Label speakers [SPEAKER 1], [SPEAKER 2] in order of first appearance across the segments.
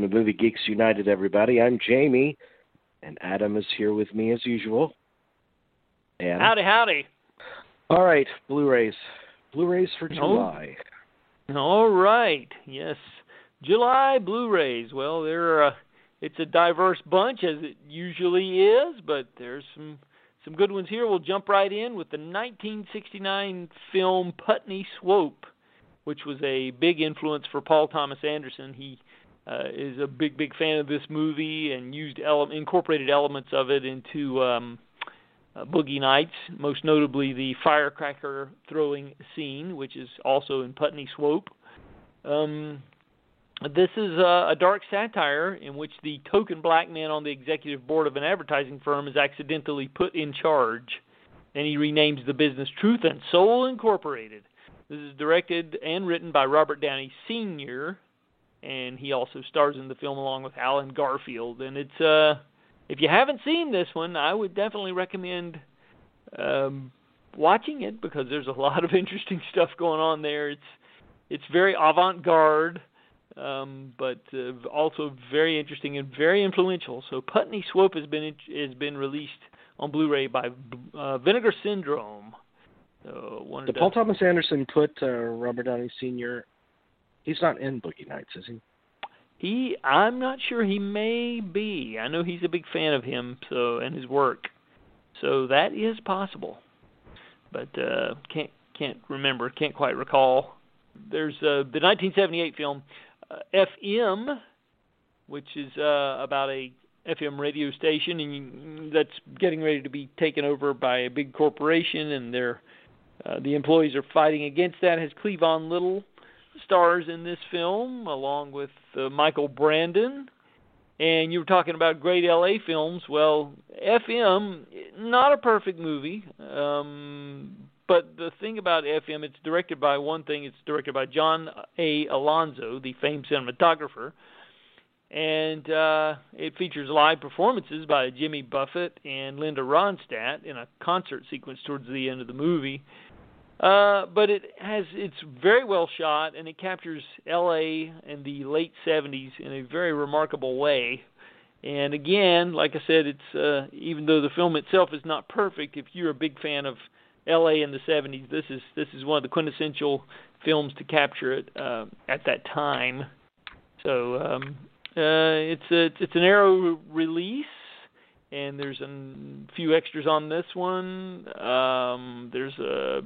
[SPEAKER 1] Welcome to Movie Geeks United, everybody. I'm Jamie, and Adam is here with me as usual. And
[SPEAKER 2] howdy, howdy.
[SPEAKER 1] All right, Blu-rays. Blu-rays for July.
[SPEAKER 2] Oh. All right. Yes, July Blu-rays. Well, there are. uh, it's a diverse bunch as it usually is, but there's some some good ones here. We'll jump right in with the 1969 film Putney Swope, which was a big influence for Paul Thomas Anderson. He uh, is a big, big fan of this movie and used ele- incorporated elements of it into um, uh, Boogie Nights, most notably the firecracker throwing scene, which is also in Putney Swope. Um, this is a, a dark satire in which the token black man on the executive board of an advertising firm is accidentally put in charge, and he renames the business Truth and Soul Incorporated. This is directed and written by Robert Downey Sr., and he also stars in the film along with Allen Garfield. And it's uh, if you haven't seen this one, I would definitely recommend um, watching it because there's a lot of interesting stuff going on there. It's it's very avant-garde, um, but uh, also very interesting and very influential. So Putney Swope has been has been released on Blu-ray by uh, Vinegar Syndrome. So
[SPEAKER 1] Did Paul Thomas Anderson put uh, Robert Downey Sr. He's not in Boogie Nights, is he?
[SPEAKER 2] He, I'm not sure. He may be. I know he's a big fan of him, so and his work, so that is possible. But uh, can't can't remember. Can't quite recall. There's uh, the 1978 film uh, FM, which is uh, about a FM radio station, and that's getting ready to be taken over by a big corporation, and they're uh, the employees are fighting against that. Has Cleavon Little stars in this film, along with uh, Michael Brandon. And you were talking about great LA films. Well, FM, not a perfect movie. Um, but the thing about FM, it's directed by one thing, it's directed by John A. Alonzo, the famed cinematographer. And uh, it features live performances by Jimmy Buffett and Linda Ronstadt in a concert sequence towards the end of the movie. But it has it's very well shot and it captures LA in the late 70s in a very remarkable way. And again, like I said, it's uh, even though the film itself is not perfect, if you're a big fan of LA in the 70s, this is this is one of the quintessential films to capture it uh, at that time. So um, uh, it's a it's an Arrow release and there's a few extras on this one. Um, there's a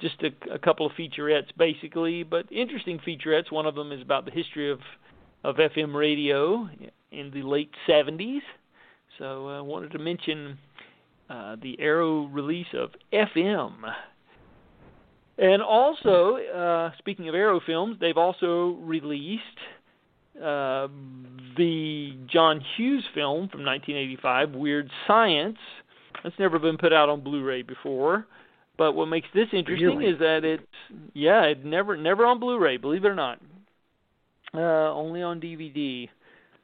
[SPEAKER 2] just a, a couple of featurettes basically, but interesting featurettes. One of them is about the history of of FM radio in the late 70s. So I uh, wanted to mention uh, the Arrow release of FM. And also, uh, speaking of Arrow films, they've also released uh, the John Hughes film from 1985, Weird Science. That's never been put out on Blu-ray before. But what makes this interesting
[SPEAKER 1] really?
[SPEAKER 2] is that it's yeah, it never never on Blu-ray, believe it or not. Uh, only on DVD.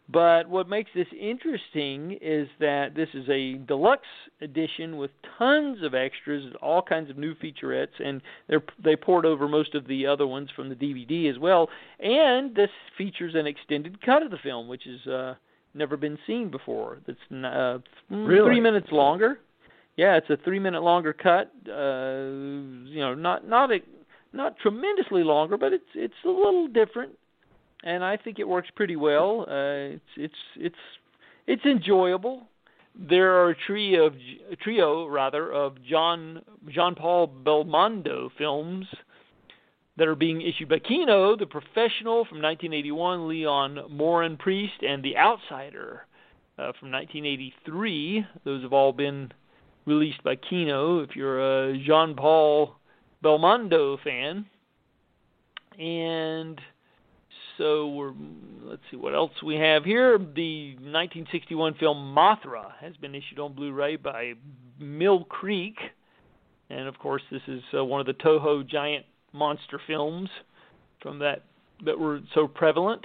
[SPEAKER 2] But what makes this interesting is that this is a deluxe edition with tons of extras, all kinds of new featurettes, and they they poured over most of the other ones from the DVD as well. And this features an extended cut of the film, which has uh, never been seen before. That's uh,
[SPEAKER 1] really?
[SPEAKER 2] three minutes longer yeah, it's a three minute longer cut. Uh, you know, not not a, not tremendously longer, but it's it's a little different, and I think it works pretty well. Uh, it's it's it's it's enjoyable. there are a trio of a trio rather of John Jean Paul Belmondo films that are being issued by Kino, The Professional from 1981, Leon Morin Priest, and The Outsider uh, from 1983. Those have all been released by Kino. If you're a Jean Paul Belmondo fan, and so we're let's see what else we have here. The 1961 film Mothra has been issued on Blu-ray by Mill Creek, and of course this is uh, one of the Toho giant monster films from that that were so prevalent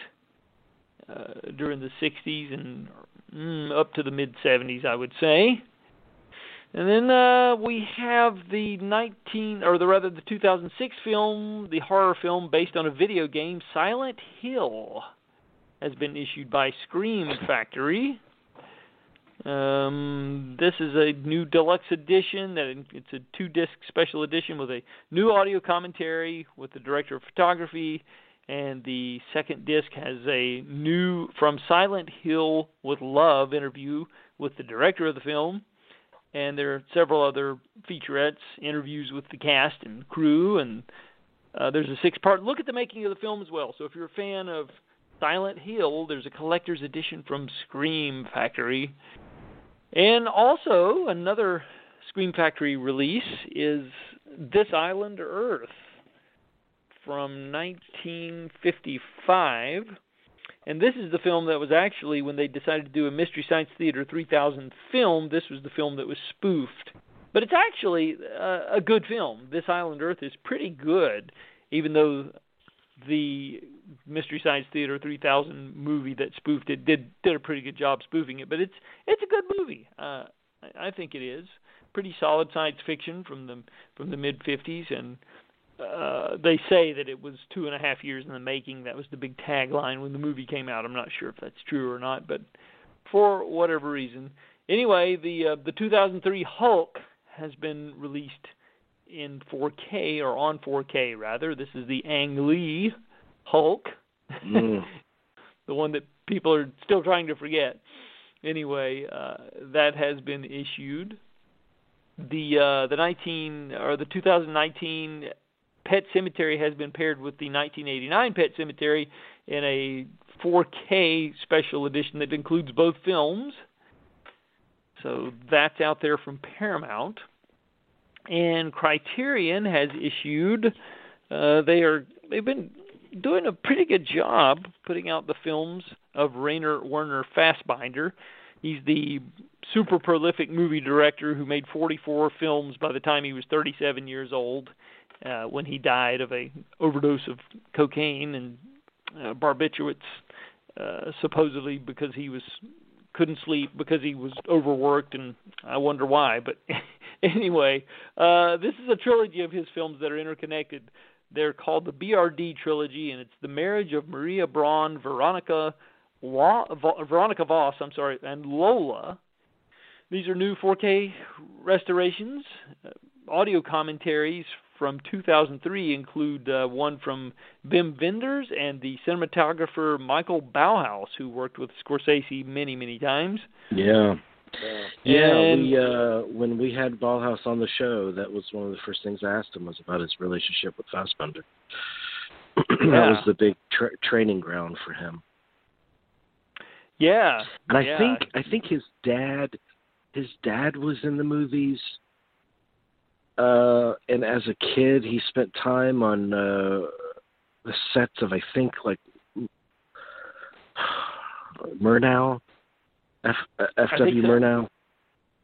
[SPEAKER 2] uh, during the 60s and mm, up to the mid 70s, I would say. And then uh, we have the 19, or the rather the 2006 film, the horror film based on a video game, Silent Hill, has been issued by Scream Factory. Um, this is a new deluxe edition. That it's a two-disc special edition with a new audio commentary with the director of photography, and the second disc has a new from Silent Hill with Love interview with the director of the film and there are several other featurettes, interviews with the cast and crew, and uh, there's a six-part look at the making of the film as well. So if you're a fan of Silent Hill, there's a collector's edition from Scream Factory, and also another Scream Factory release is This Island Earth from 1955 and this is the film that was actually, when they decided to do a Mystery Science Theater 3000 film, this was the film that was spoofed. But it's actually uh, a good film. This Island Earth is pretty good, even though the Mystery Science Theater 3000 movie that spoofed it did did a pretty good job spoofing it. But it's it's a good movie. Uh, I think it is pretty solid science fiction from the from the mid 50s and uh, they say that it was two and a half years in the making. That was the big tagline when the movie came out. I'm not sure if that's true or not, but for whatever reason, anyway, the uh, the 2003 Hulk has been released in 4K or on 4K rather. This is the Ang Lee Hulk, mm. the one that people are still trying to forget. Anyway, uh, that has been issued. The uh, the 19 or the 2019 Pet Sematary has been paired with the 1989 Pet Sematary in a 4K special edition that includes both films. So that's out there from Paramount. And Criterion has issued uh, they are they've been doing a pretty good job putting out the films of Rainer Werner Fassbinder. He's the super prolific movie director who made 44 films by the time he was 37 years old uh, when he died of a overdose of cocaine and uh, barbiturates, uh, supposedly because he was couldn't sleep because he was overworked, and I wonder why. But anyway, uh, this is a trilogy of his films that are interconnected. They're called the BRD trilogy, and it's the marriage of Maria Braun, Veronica, Wa- Veronica Voss, I'm sorry, and Lola. These are new 4K restorations, uh, audio commentaries from 2003 include uh, one from Wim Wenders and the cinematographer Michael Ballhaus, who worked with Scorsese many, many times.
[SPEAKER 1] Yeah. Yeah, and, we uh when we had Ballhaus on the show, that was one of the first things I asked him was about his relationship with Fassbinder. that
[SPEAKER 2] yeah.
[SPEAKER 1] was the big tra- training ground for him.
[SPEAKER 2] Yeah.
[SPEAKER 1] And I
[SPEAKER 2] yeah.
[SPEAKER 1] think I think his dad his dad was in the movies uh, and as a kid, he spent time on uh, the sets of I think like Murnau, F, F.W.
[SPEAKER 2] So.
[SPEAKER 1] Murnau.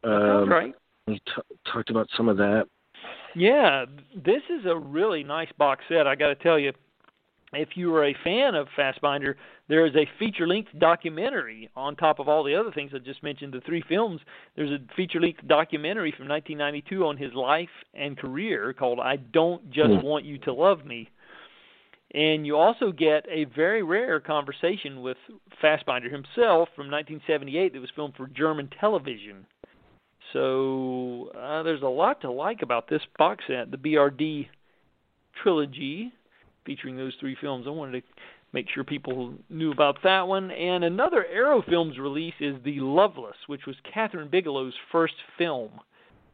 [SPEAKER 2] Um, right.
[SPEAKER 1] He t- talked about some of that.
[SPEAKER 2] Yeah, this is a really nice box set. I got to tell you, if you are a fan of Fassbinder, there is a feature-length documentary on top of all the other things I just mentioned, the three films. There's a feature-length documentary from 1992 on his life and career called "I Don't Just mm. Want You to Love Me." And you also get a very rare conversation with Fassbinder himself from 1978 that was filmed for German television. So uh, there's a lot to like about this box set, the BRD trilogy featuring those three films. I wanted to make sure people knew about that one. And another Arrow Films release is The Loveless, which was Kathryn Bigelow's first film.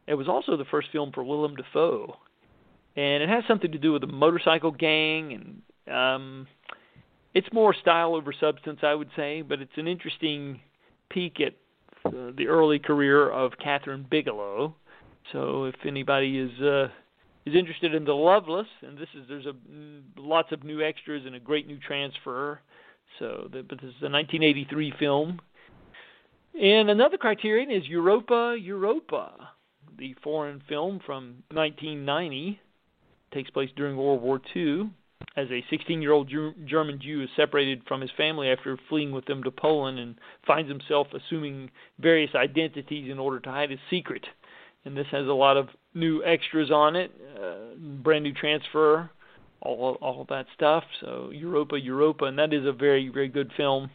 [SPEAKER 2] It was also the first film for Willem Dafoe, and it has something to do with a motorcycle gang, and um, it's more style over substance, I would say. But it's an interesting peek at uh, the early career of Kathryn Bigelow. So if anybody is uh, is interested in the Loveless, and this is there's a mm, lots of new extras and a great new transfer. So, the, but this is a 1983 film. And another criterion is Europa, Europa, the foreign film from 1990, takes place during World War II. As a 16-year-old German Jew is separated from his family after fleeing with them to Poland and finds himself assuming various identities in order to hide his secret and this has a lot of new extras on it, uh, brand new transfer, all all that stuff. So Europa, Europa, and that is a very very good film.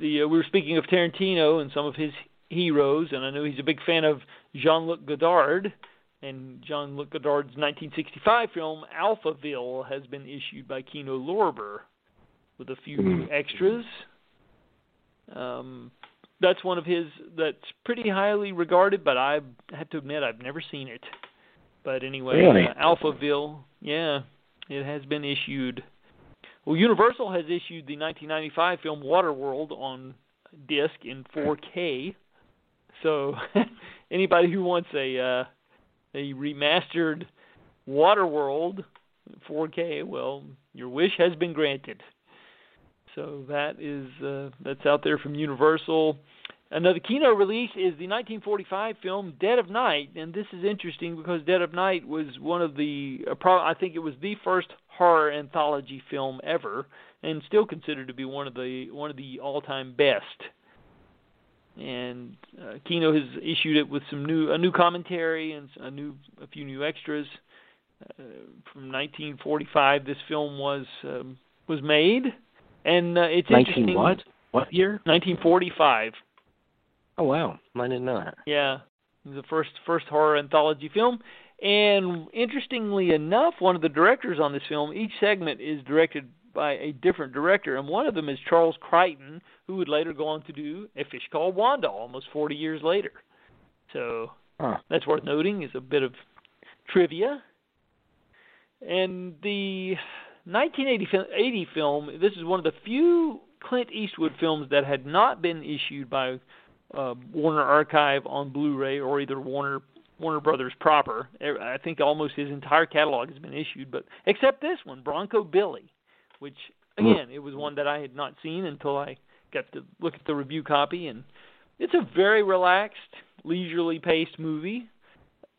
[SPEAKER 2] The uh, we were speaking of Tarantino and some of his heroes, and I know he's a big fan of Jean-Luc Godard. And Jean-Luc Godard's 1965 film Alphaville has been issued by Kino Lorber with a few hmm. extras. Um, that's one of his that's pretty highly regarded, but I have to admit I've never seen it. But anyway,
[SPEAKER 1] really?
[SPEAKER 2] uh, Alphaville, yeah, it has been issued. Well, Universal has issued the 1995 film Waterworld on disc in 4K. So anybody who wants a uh, a remastered Waterworld 4K, well, your wish has been granted. So that is uh, that's out there from Universal. Another Kino release is the 1945 film Dead of Night, and this is interesting because Dead of Night was one of the uh, I think it was the first horror anthology film ever, and still considered to be one of the one of the all-time best. And uh, Kino has issued it with some new a new commentary and a new a few new extras. Uh, from 1945, this film was um, was made and uh, it's
[SPEAKER 1] 19
[SPEAKER 2] interesting.
[SPEAKER 1] what? What year?
[SPEAKER 2] 1945.
[SPEAKER 1] Oh wow, I didn't know that.
[SPEAKER 2] Yeah, the first first horror anthology film. And interestingly enough, one of the directors on this film, each segment is directed by a different director, and one of them is Charles Crichton, who would later go on to do A Fish Called Wanda almost 40 years later. So
[SPEAKER 1] huh.
[SPEAKER 2] that's worth noting. Is a bit of trivia. And the 1980 film. This is one of the few Clint Eastwood films that had not been issued by uh, Warner Archive on Blu-ray or either Warner Warner Brothers proper. I think almost his entire catalog has been issued, but except this one, Bronco Billy, which
[SPEAKER 1] hmm.
[SPEAKER 2] again it was one that I had not seen until I got to look at the review copy, and it's a very relaxed, leisurely paced movie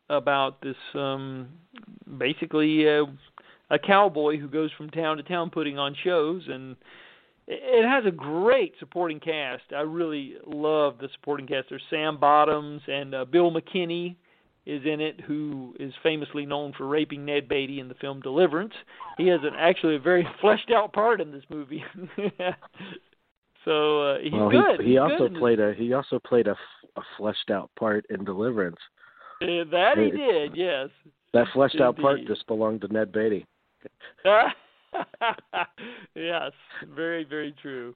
[SPEAKER 2] about this um basically uh, a cowboy who goes from town to town putting on shows and it has a great supporting cast. I really love the supporting cast. There's Sam Bottoms and uh, Bill McKinney is in it, who is famously known for raping Ned Beatty in the film Deliverance. He has an actually a very fleshed out part in this movie. so uh, he's
[SPEAKER 1] well,
[SPEAKER 2] good.
[SPEAKER 1] He, he
[SPEAKER 2] he's
[SPEAKER 1] also
[SPEAKER 2] good
[SPEAKER 1] played a he also played a, a fleshed out part in Deliverance.
[SPEAKER 2] Uh, that he did, yes.
[SPEAKER 1] That fleshed out part just belonged to Ned Beatty.
[SPEAKER 2] yes, very very true.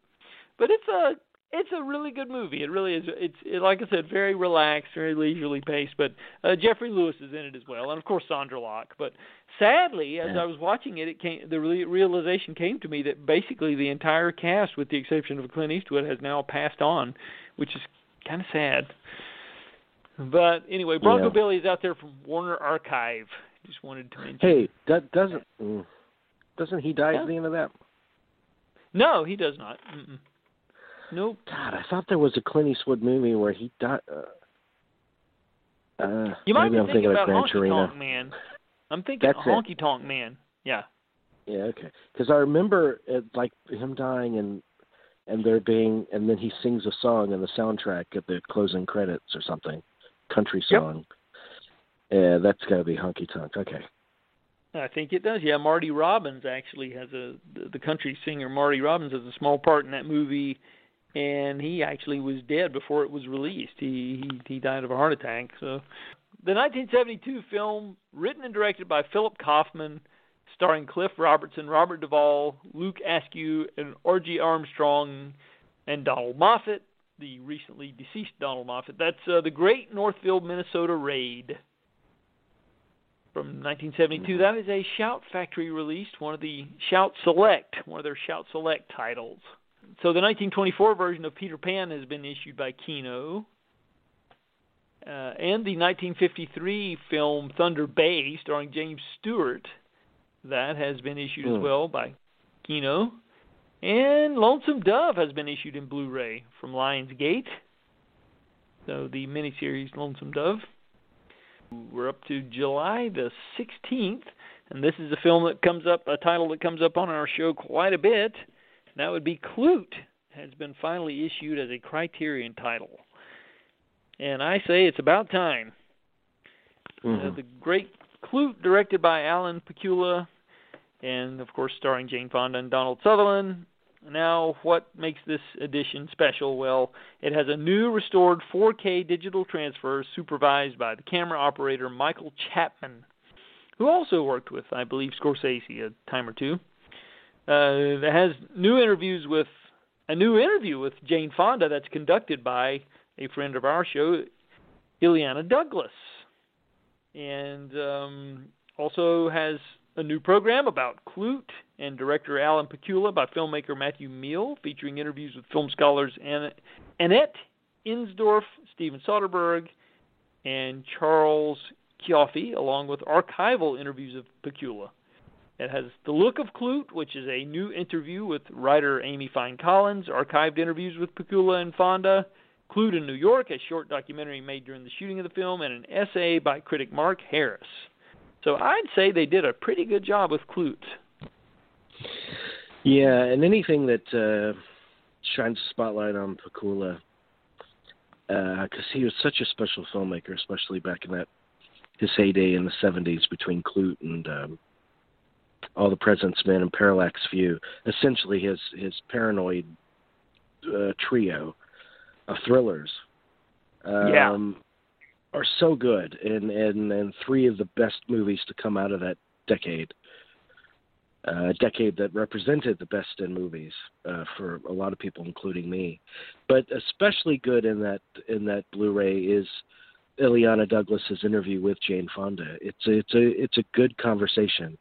[SPEAKER 2] But it's a it's a really good movie. It really is. It's it, like I said, very relaxed, very leisurely paced. But uh, Geoffrey Lewis is in it as well, and of course Sondra Locke. But sadly, as
[SPEAKER 1] Yeah.
[SPEAKER 2] I was watching it, it came the re- realization came to me that basically the entire cast, with the exception of Clint Eastwood, has now passed on, which is kind of sad. But anyway, Bronco
[SPEAKER 1] Yeah.
[SPEAKER 2] Billy is out there from Warner Archive. Just wanted to mention.
[SPEAKER 1] Hey, that doesn't mm, doesn't he die
[SPEAKER 2] Yeah.
[SPEAKER 1] at the end of that?
[SPEAKER 2] No, he does not. Mm-mm. Nope.
[SPEAKER 1] God, I thought there was a Clint Eastwood movie where he died. Uh, uh,
[SPEAKER 2] You might
[SPEAKER 1] maybe
[SPEAKER 2] be
[SPEAKER 1] I'm
[SPEAKER 2] thinking
[SPEAKER 1] thinking
[SPEAKER 2] about
[SPEAKER 1] Gran
[SPEAKER 2] Honky
[SPEAKER 1] Torino.
[SPEAKER 2] Tonk Man. I'm thinking
[SPEAKER 1] That's it.
[SPEAKER 2] Honky Tonk Man. Yeah.
[SPEAKER 1] Yeah, okay. Because I remember it, like him dying and and there being and then he sings a song in the soundtrack at the closing credits or something, country song. Yep. Yeah, that's got to be Honky Tonk. Okay.
[SPEAKER 2] I think it does. Yeah, Marty Robbins actually has a the, the country singer Marty Robbins has a small part in that movie, and he actually was dead before it was released. He he, he died of a heart attack. So, the 1972 film, written and directed by Philip Kaufman, starring Cliff Robertson, Robert Duvall, Luke Askew, and R.G. Armstrong, and Donald Moffat, the recently deceased Donald Moffat. That's uh, the Great Northfield, Minnesota Raid from 1972. That is a Shout Factory released, one of the Shout Select, one of their Shout Select titles. So the 1924 version of Peter Pan has been issued by Kino. Uh, and the 1953 film Thunder Bay, starring James Stewart, that has been issued as hmm. well by Kino. And Lonesome Dove has been issued in Blu-ray from Lionsgate. So the miniseries Lonesome Dove. We're up to July the 16th, and this is a film that comes up, a title that comes up on our show quite a bit. And that would be Klute, has been finally issued as a Criterion title. And I say it's about time. Mm-hmm. Uh, the great Klute, directed by Alan Pakula, and of course starring Jane Fonda and Donald Sutherland. Now, what makes this edition special? Well, it has a new restored 4K digital transfer supervised by the camera operator Michael Chapman, who also worked with, I believe, Scorsese a time or two. Uh, it has new interviews with a new interview with Jane Fonda that's conducted by a friend of our show, Illeana Douglas, and um, also has a new program about Klute and director Alan Pakula by filmmaker Matthew Miele, featuring interviews with film scholars Annette Insdorf, Steven Soderbergh, and Charles Cioffi, along with archival interviews of Pakula. It has The Look of Klute, which is a new interview with writer Amy Fine Collins, archived interviews with Pakula and Fonda, Klute in New York, a short documentary made during the shooting of the film, and an essay by critic Mark Harris. So I'd say they did a pretty good job with Klute.
[SPEAKER 1] Yeah, and anything that uh, shines a spotlight on Pakula, because uh, he was such a special filmmaker, especially back in that his heyday in the '70s between Klute and um, All the President's Men and Parallax View. Essentially, his his paranoid uh, trio of thrillers. Um,
[SPEAKER 2] yeah
[SPEAKER 1] are so good and and and three of the best movies to come out of that decade uh, a decade that represented the best in movies uh, for a lot of people, including me. But especially good in that in that Blu-ray is Illeana Douglas's interview with Jane Fonda. It's a, it's a it's a good conversation,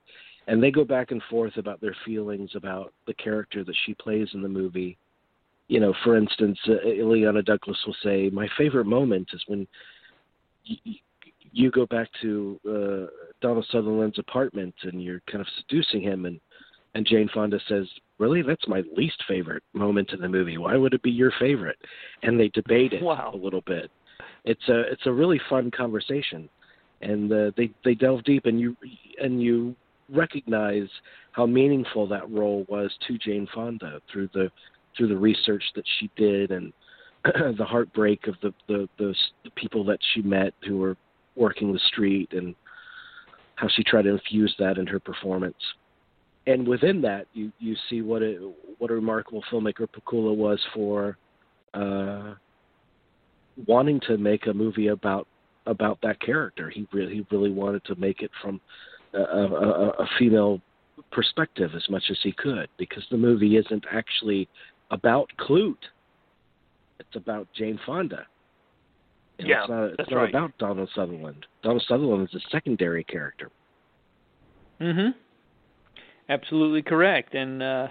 [SPEAKER 1] and they go back and forth about their feelings about the character that she plays in the movie. You know, for instance, uh, Illeana Douglas will say, "My favorite moment is when you, go back to uh, Donald Sutherland's apartment and you're kind of seducing him, and and Jane Fonda says, "Really, that's my least favorite moment in the movie. Why would it be your favorite?" And they debate it
[SPEAKER 2] wow.
[SPEAKER 1] a little bit. It's a it's a really fun conversation, and uh, they they delve deep, and you and you recognize how meaningful that role was to Jane Fonda through the through the research that she did and the heartbreak of the, the the the people that she met who were working the street and how she tried to infuse that in her performance. And within that, you you see what a what a remarkable filmmaker Pakula was for uh, wanting to make a movie about about that character. He really he really wanted to make it from a, a, a female perspective as much as he could because the movie isn't actually about Klute it's about Jane Fonda.
[SPEAKER 2] And yeah,
[SPEAKER 1] it's not, it's
[SPEAKER 2] that's
[SPEAKER 1] not
[SPEAKER 2] right.
[SPEAKER 1] about Donald Sutherland. Donald Sutherland is a secondary character.
[SPEAKER 2] Mhm. Absolutely correct. And uh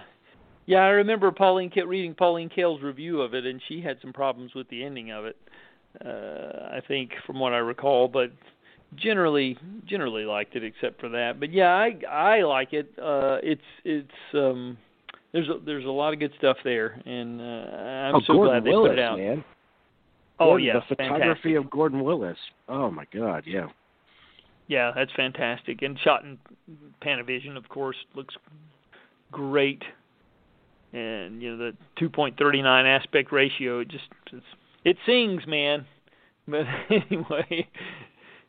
[SPEAKER 2] yeah, I remember Pauline reading Pauline Kael's review of it, and she had some problems with the ending of it. Uh, I think, from what I recall, but generally generally liked it, except for that. But yeah, I I like it. Uh, it's it's um, there's a, there's a lot of good stuff there, and uh, I'm
[SPEAKER 1] oh,
[SPEAKER 2] so
[SPEAKER 1] Gordon
[SPEAKER 2] glad they
[SPEAKER 1] Willis,
[SPEAKER 2] put it out.
[SPEAKER 1] Man.
[SPEAKER 2] Oh
[SPEAKER 1] Gordon,
[SPEAKER 2] yeah,
[SPEAKER 1] the photography
[SPEAKER 2] fantastic.
[SPEAKER 1] of Gordon Willis. Oh my God, yeah.
[SPEAKER 2] Yeah, that's fantastic, and shot in Panavision, of course, looks great. And you know the 2.39 aspect ratio, it just it's, it sings, man. But anyway,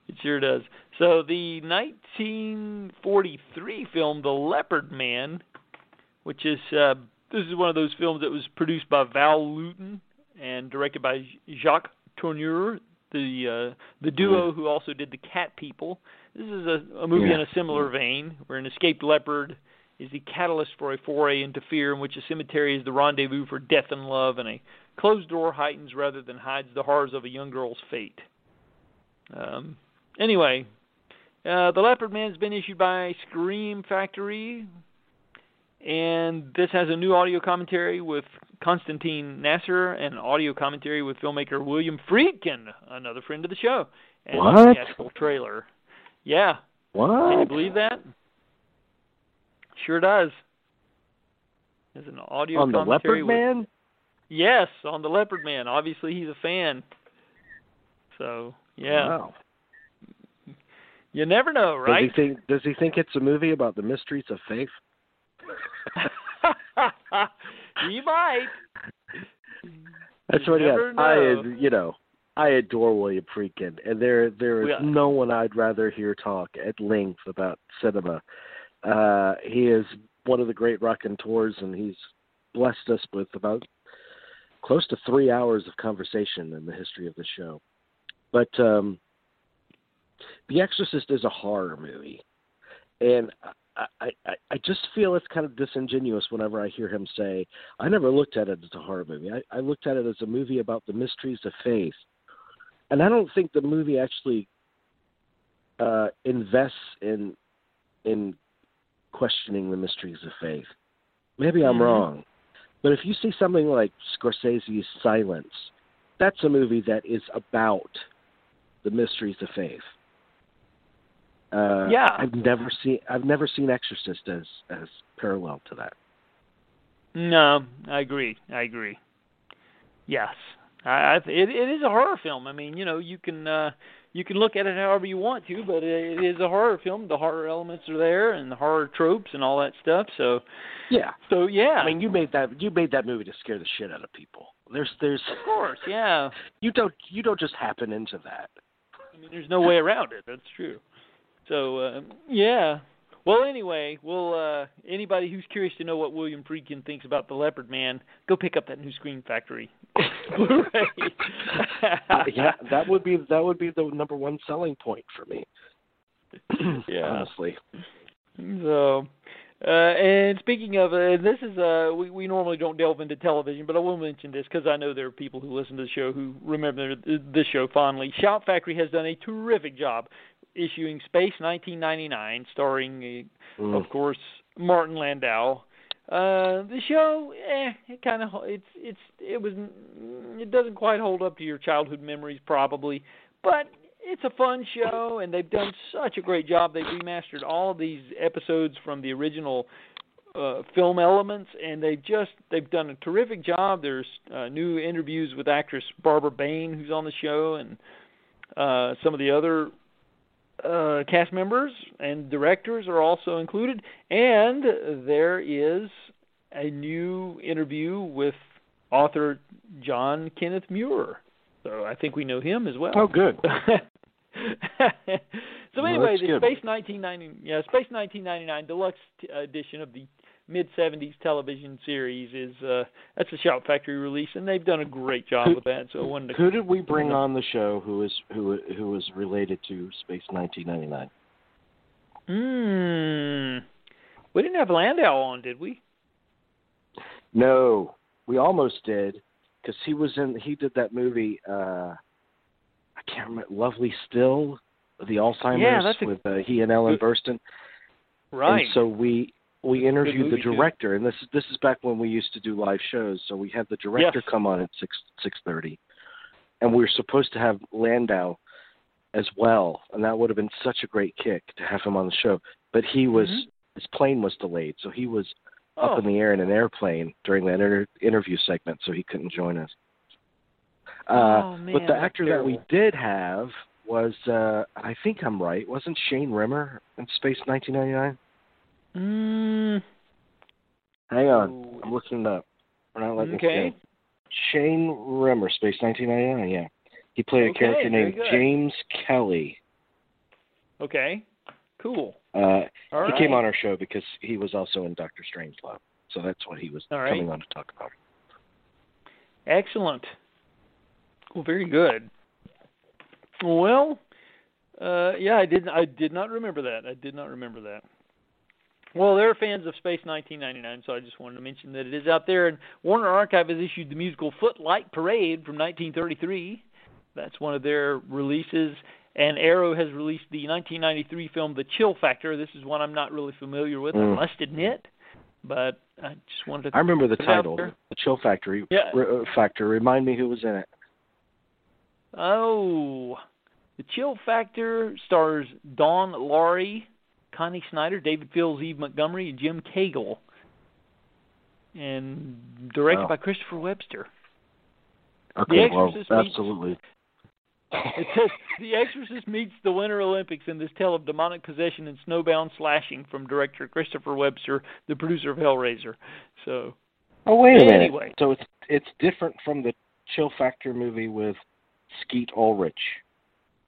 [SPEAKER 2] it sure does. So the 1943 film The Leopard Man which is uh, this is one of those films that was produced by Val Lewton and directed by Jacques Tourneur. the uh, the duo who also did the Cat People. This is a, a movie
[SPEAKER 1] Yeah.
[SPEAKER 2] in a similar vein, where an escaped leopard is the catalyst for a foray into fear, in which a cemetery is the rendezvous for death and love, and a closed door heightens rather than hides the horrors of a young girl's fate. Um, anyway, uh, the Leopard Man's been issued by Scream Factory, and this has a new audio commentary with Constantine Nasr and audio commentary with filmmaker William Friedkin, another friend of the show, and
[SPEAKER 1] What?
[SPEAKER 2] theatrical trailer. Yeah,
[SPEAKER 1] What?
[SPEAKER 2] can you believe that? Sure does. There's an audio
[SPEAKER 1] On the Leopard
[SPEAKER 2] with,
[SPEAKER 1] Man?
[SPEAKER 2] Yes, on the Leopard Man. Obviously, he's a fan. So yeah,
[SPEAKER 1] Wow.
[SPEAKER 2] you never know, right?
[SPEAKER 1] Does he think does he think it's a movie about the mysteries of faith?
[SPEAKER 2] he might.
[SPEAKER 1] That's what he I you know, I adore William Friedkin and there there is no one I'd rather hear talk at length about cinema. Uh he is one of the great raconteurs and tours and he's blessed us with about close to three hours of conversation in the history of the show. But um The Exorcist is a horror movie. And I, I, I- just feel it's kind of disingenuous whenever I hear him say, I never looked at it as a horror movie. I, I looked at it as a movie about the mysteries of faith. And I don't think the movie actually uh, invests in in questioning the mysteries of faith. Maybe I'm
[SPEAKER 2] Mhm.
[SPEAKER 1] wrong. But if you see something like Scorsese's Silence, that's a movie that is about the mysteries of faith. Uh,
[SPEAKER 2] Yeah.
[SPEAKER 1] I've never seen I've never seen Exorcist as as parallel to that.
[SPEAKER 2] No, I agree. I agree. Yes, I, I it, it is a horror film. I mean, you know, you can uh, you can look at it however you want to, but it is a horror film. The horror elements are there, and the horror tropes and all that stuff. So,
[SPEAKER 1] Yeah.
[SPEAKER 2] so yeah,
[SPEAKER 1] I mean, you made that you made that movie to scare the shit out of people. There's there's
[SPEAKER 2] of course, yeah.
[SPEAKER 1] you don't you don't just happen into that.
[SPEAKER 2] I mean, there's no way around it. That's true. So, uh, yeah. Well, anyway, well, uh, anybody who's curious to know what William Friedkin thinks about the Leopard Man, go pick up that new Scream Factory Blu-ray.
[SPEAKER 1] Uh, yeah, that would be that would be the number one selling point for me.
[SPEAKER 2] Yeah.
[SPEAKER 1] honestly.
[SPEAKER 2] So, uh, and speaking of, uh, this is uh, we we normally don't delve into television, but I will mention this because I know there are people who listen to the show who remember this show fondly. Shout Factory has done a terrific job issuing Space 1999, starring, uh,
[SPEAKER 1] Mm.
[SPEAKER 2] of course, Martin Landau. Uh, the show, eh, it kind of it's it's it was it doesn't quite hold up to your childhood memories probably, but it's a fun show and they've done such a great job. They've remastered all of these episodes from the original uh, film elements, and they've just they've done a terrific job. There's uh, new interviews with actress Barbara Bain, who's on the show, and uh, some of the other uh, cast members and directors are also included. And there is a new interview with author John Kenneth Muir. So I think we know him as well.
[SPEAKER 1] Oh, good.
[SPEAKER 2] so anyway,
[SPEAKER 1] that's
[SPEAKER 2] the. Space 1990, yeah, Space 1999 deluxe edition of the mid 70s television series is uh that's a Shout Factory release, and they've done a great job
[SPEAKER 1] Who-
[SPEAKER 2] with that. So I wanted to
[SPEAKER 1] Who did we bring on the show who is who who was related to Space 1999?
[SPEAKER 2] Hmm. We didn't have Landau on, did we?
[SPEAKER 1] No, we almost did because he was in. He did that movie. uh I can't remember. Lovely Still, the Alzheimer's
[SPEAKER 2] Yeah, a-
[SPEAKER 1] with uh, he and Ellen Burstyn.
[SPEAKER 2] Right.
[SPEAKER 1] And so we we interviewed the
[SPEAKER 2] movie, too.
[SPEAKER 1] director, and this is this is back when we used to do live shows. So we had the director
[SPEAKER 2] Yes.
[SPEAKER 1] come on at six six thirty, and we were supposed to have Landau as well, and that would have been such a great kick to have him on the show. But he was
[SPEAKER 2] Mhm.
[SPEAKER 1] his plane was delayed, so he was
[SPEAKER 2] oh.
[SPEAKER 1] up in the air in an airplane during that inter- interview segment, so he couldn't join us. Uh,
[SPEAKER 2] Oh, man,
[SPEAKER 1] but the actor that we did have was, uh, I think I'm right, wasn't Shane Rimmer in Space 1999?
[SPEAKER 2] Mm,
[SPEAKER 1] Hang on. I'm looking it up. We're not letting
[SPEAKER 2] okay.
[SPEAKER 1] Shane Rimmer, Space 1999, yeah. He played a
[SPEAKER 2] Okay,
[SPEAKER 1] character named. James Kelly.
[SPEAKER 2] Okay. Cool.
[SPEAKER 1] Uh, he
[SPEAKER 2] right.
[SPEAKER 1] came on our show because he was also in Doctor Strangelove, so that's what he was
[SPEAKER 2] All right.
[SPEAKER 1] coming on to talk about.
[SPEAKER 2] Excellent. Well, very good. Well, uh, yeah, I didn't. I did not remember that. I did not remember that. Well, they're fans of Space 1999, so I just wanted to mention that it is out there. And Warner Archive has issued the musical Footlight Parade from 1933. That's one of their releases. And Arrow has released the 1993 film The Chill Factor. This is one I'm not really familiar with,
[SPEAKER 1] Mm.
[SPEAKER 2] I must admit. But I just wanted to.
[SPEAKER 1] I remember the
[SPEAKER 2] put it out
[SPEAKER 1] title. The Chill Factory.
[SPEAKER 2] Yeah.
[SPEAKER 1] R- uh, Factor. Remind me who was in it.
[SPEAKER 2] Oh, The Chill Factor stars Dawn Laurie, Connie Snyder, David Fields, Eve Montgomery, and Jim Cagle. And directed
[SPEAKER 1] Wow.
[SPEAKER 2] by Christopher Webster.
[SPEAKER 1] Okay,
[SPEAKER 2] The
[SPEAKER 1] well,
[SPEAKER 2] Exorcist meets-
[SPEAKER 1] absolutely.
[SPEAKER 2] It says The Exorcist meets the Winter Olympics in this tale of demonic possession and snowbound slashing from director Christopher Webster, the producer of Hellraiser. So,
[SPEAKER 1] Oh wait a minute.
[SPEAKER 2] Anyway.
[SPEAKER 1] So it's it's different from the Chill Factor movie with Skeet Ulrich.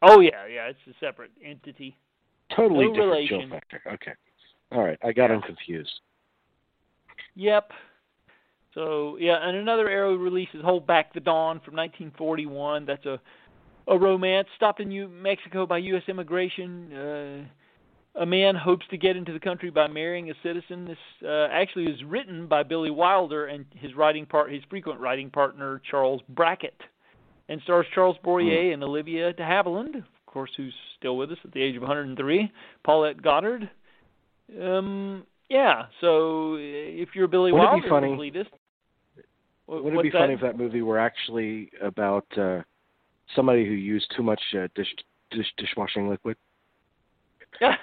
[SPEAKER 2] oh yeah, yeah, it's a separate entity.
[SPEAKER 1] Totally
[SPEAKER 2] No
[SPEAKER 1] different Chill. Factor. Okay. All right, I got
[SPEAKER 2] Yeah.
[SPEAKER 1] him confused.
[SPEAKER 2] Yep. So yeah, and another Arrow release is Hold Back the Dawn from 1941. That's a a romance stopped in New Mexico by U.S. immigration. Uh, a man hopes to get into the country by marrying a citizen. This uh, actually is written by Billy Wilder and his writing part, his frequent writing partner Charles Brackett, and stars Charles Boyer and Olivia de Havilland, course, who's still with us at the age of 103. Paulette Goddard. Um, yeah. So if you're Billy
[SPEAKER 1] Would it be
[SPEAKER 2] Wilder
[SPEAKER 1] funny-
[SPEAKER 2] completist,
[SPEAKER 1] Would it be
[SPEAKER 2] that?
[SPEAKER 1] funny if that movie were actually about uh somebody who used too much uh, dish dish dishwashing liquid?
[SPEAKER 2] it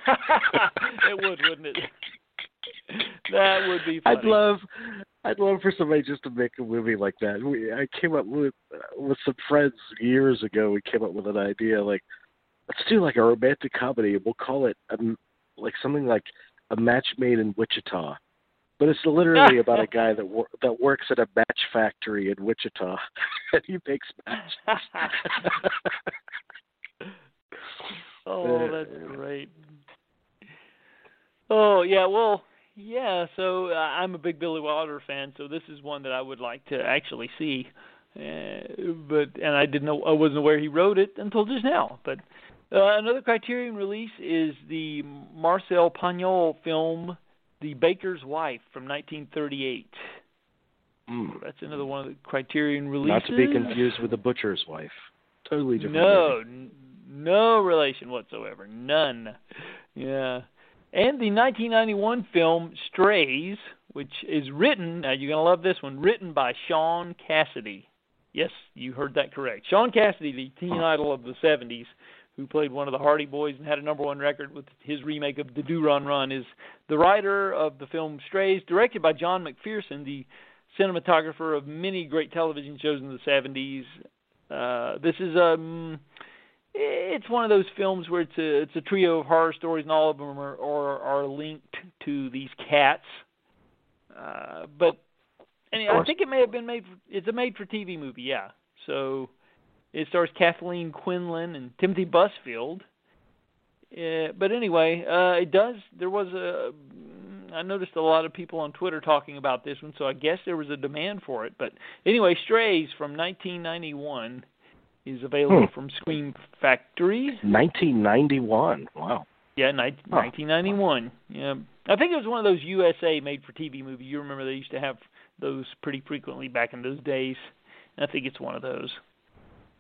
[SPEAKER 2] would, wouldn't it? that would be funny.
[SPEAKER 1] I'd love, I'd love for somebody just to make a movie like that. We, I came up with uh, with some friends years ago. We came up with an idea like, let's do like a romantic comedy. We'll call it um, like something like a match made in Wichita. But it's literally about a guy that wor- that works at a match factory in Wichita, and he makes matches.
[SPEAKER 2] oh, that's great. Oh yeah, well, yeah. So uh, I'm a big Billy Wilder fan, so this is one that I would like to actually see. Uh, but and I didn't know I wasn't aware he wrote it until just now. But uh, another Criterion release is the Marcel Pagnol film, The Baker's Wife from 1938.
[SPEAKER 1] Mm.
[SPEAKER 2] That's another one of the Criterion releases.
[SPEAKER 1] Not to be confused with the butcher's wife. Totally different.
[SPEAKER 2] No, n- no relation whatsoever. None. Yeah. And the 1991 film Strays, which is written, now you're going to love this one, written by Shaun Cassidy. Yes, you heard that correct. Shaun Cassidy, the teen idol of the 70s, who played one of the Hardy Boys and had a number one record with his remake of The Do Run Run, is the writer of the film Strays, directed by John McPherson, the cinematographer of many great television shows in the 70s. Uh, this is um, it's one of those films where it's a it's a trio of horror stories, and all of them are are, are linked to these cats. Uh, but anyway, I think it may have been made. For, it's a made for TV movie, yeah. So it stars Kathleen Quinlan and Timothy Busfield. Uh, but anyway, uh, it does. There was a. I noticed a lot of people on Twitter talking about this one, so I guess there was a demand for it. But anyway, Strays from 1991 is available
[SPEAKER 1] Hmm.
[SPEAKER 2] from Scream Factory.
[SPEAKER 1] 1991. Wow.
[SPEAKER 2] Yeah, ni-
[SPEAKER 1] Huh.
[SPEAKER 2] 1991. Yeah, I think it was one of those USA made-for-TV movies. You remember they used to have those pretty frequently back in those days. And I think it's one of those.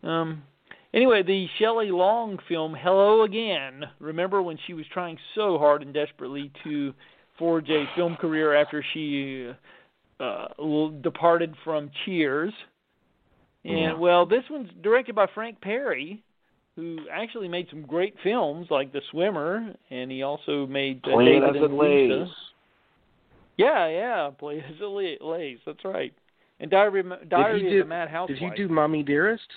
[SPEAKER 2] Um. Anyway, the Shelley Long film Hello Again. Remember when she was trying so hard and desperately to forge a film career after she uh, departed from Cheers? And
[SPEAKER 1] Yeah.
[SPEAKER 2] well, this one's directed by Frank Perry, who actually made some great films like The Swimmer, and he also made uh,
[SPEAKER 1] Plain
[SPEAKER 2] David
[SPEAKER 1] as it
[SPEAKER 2] and Lisa.
[SPEAKER 1] lays.
[SPEAKER 2] Yeah, yeah, Play as it La- lays. That's right. And Diary, Diary of
[SPEAKER 1] do-
[SPEAKER 2] a Mad Housewife.
[SPEAKER 1] Did he do Mommy Dearest?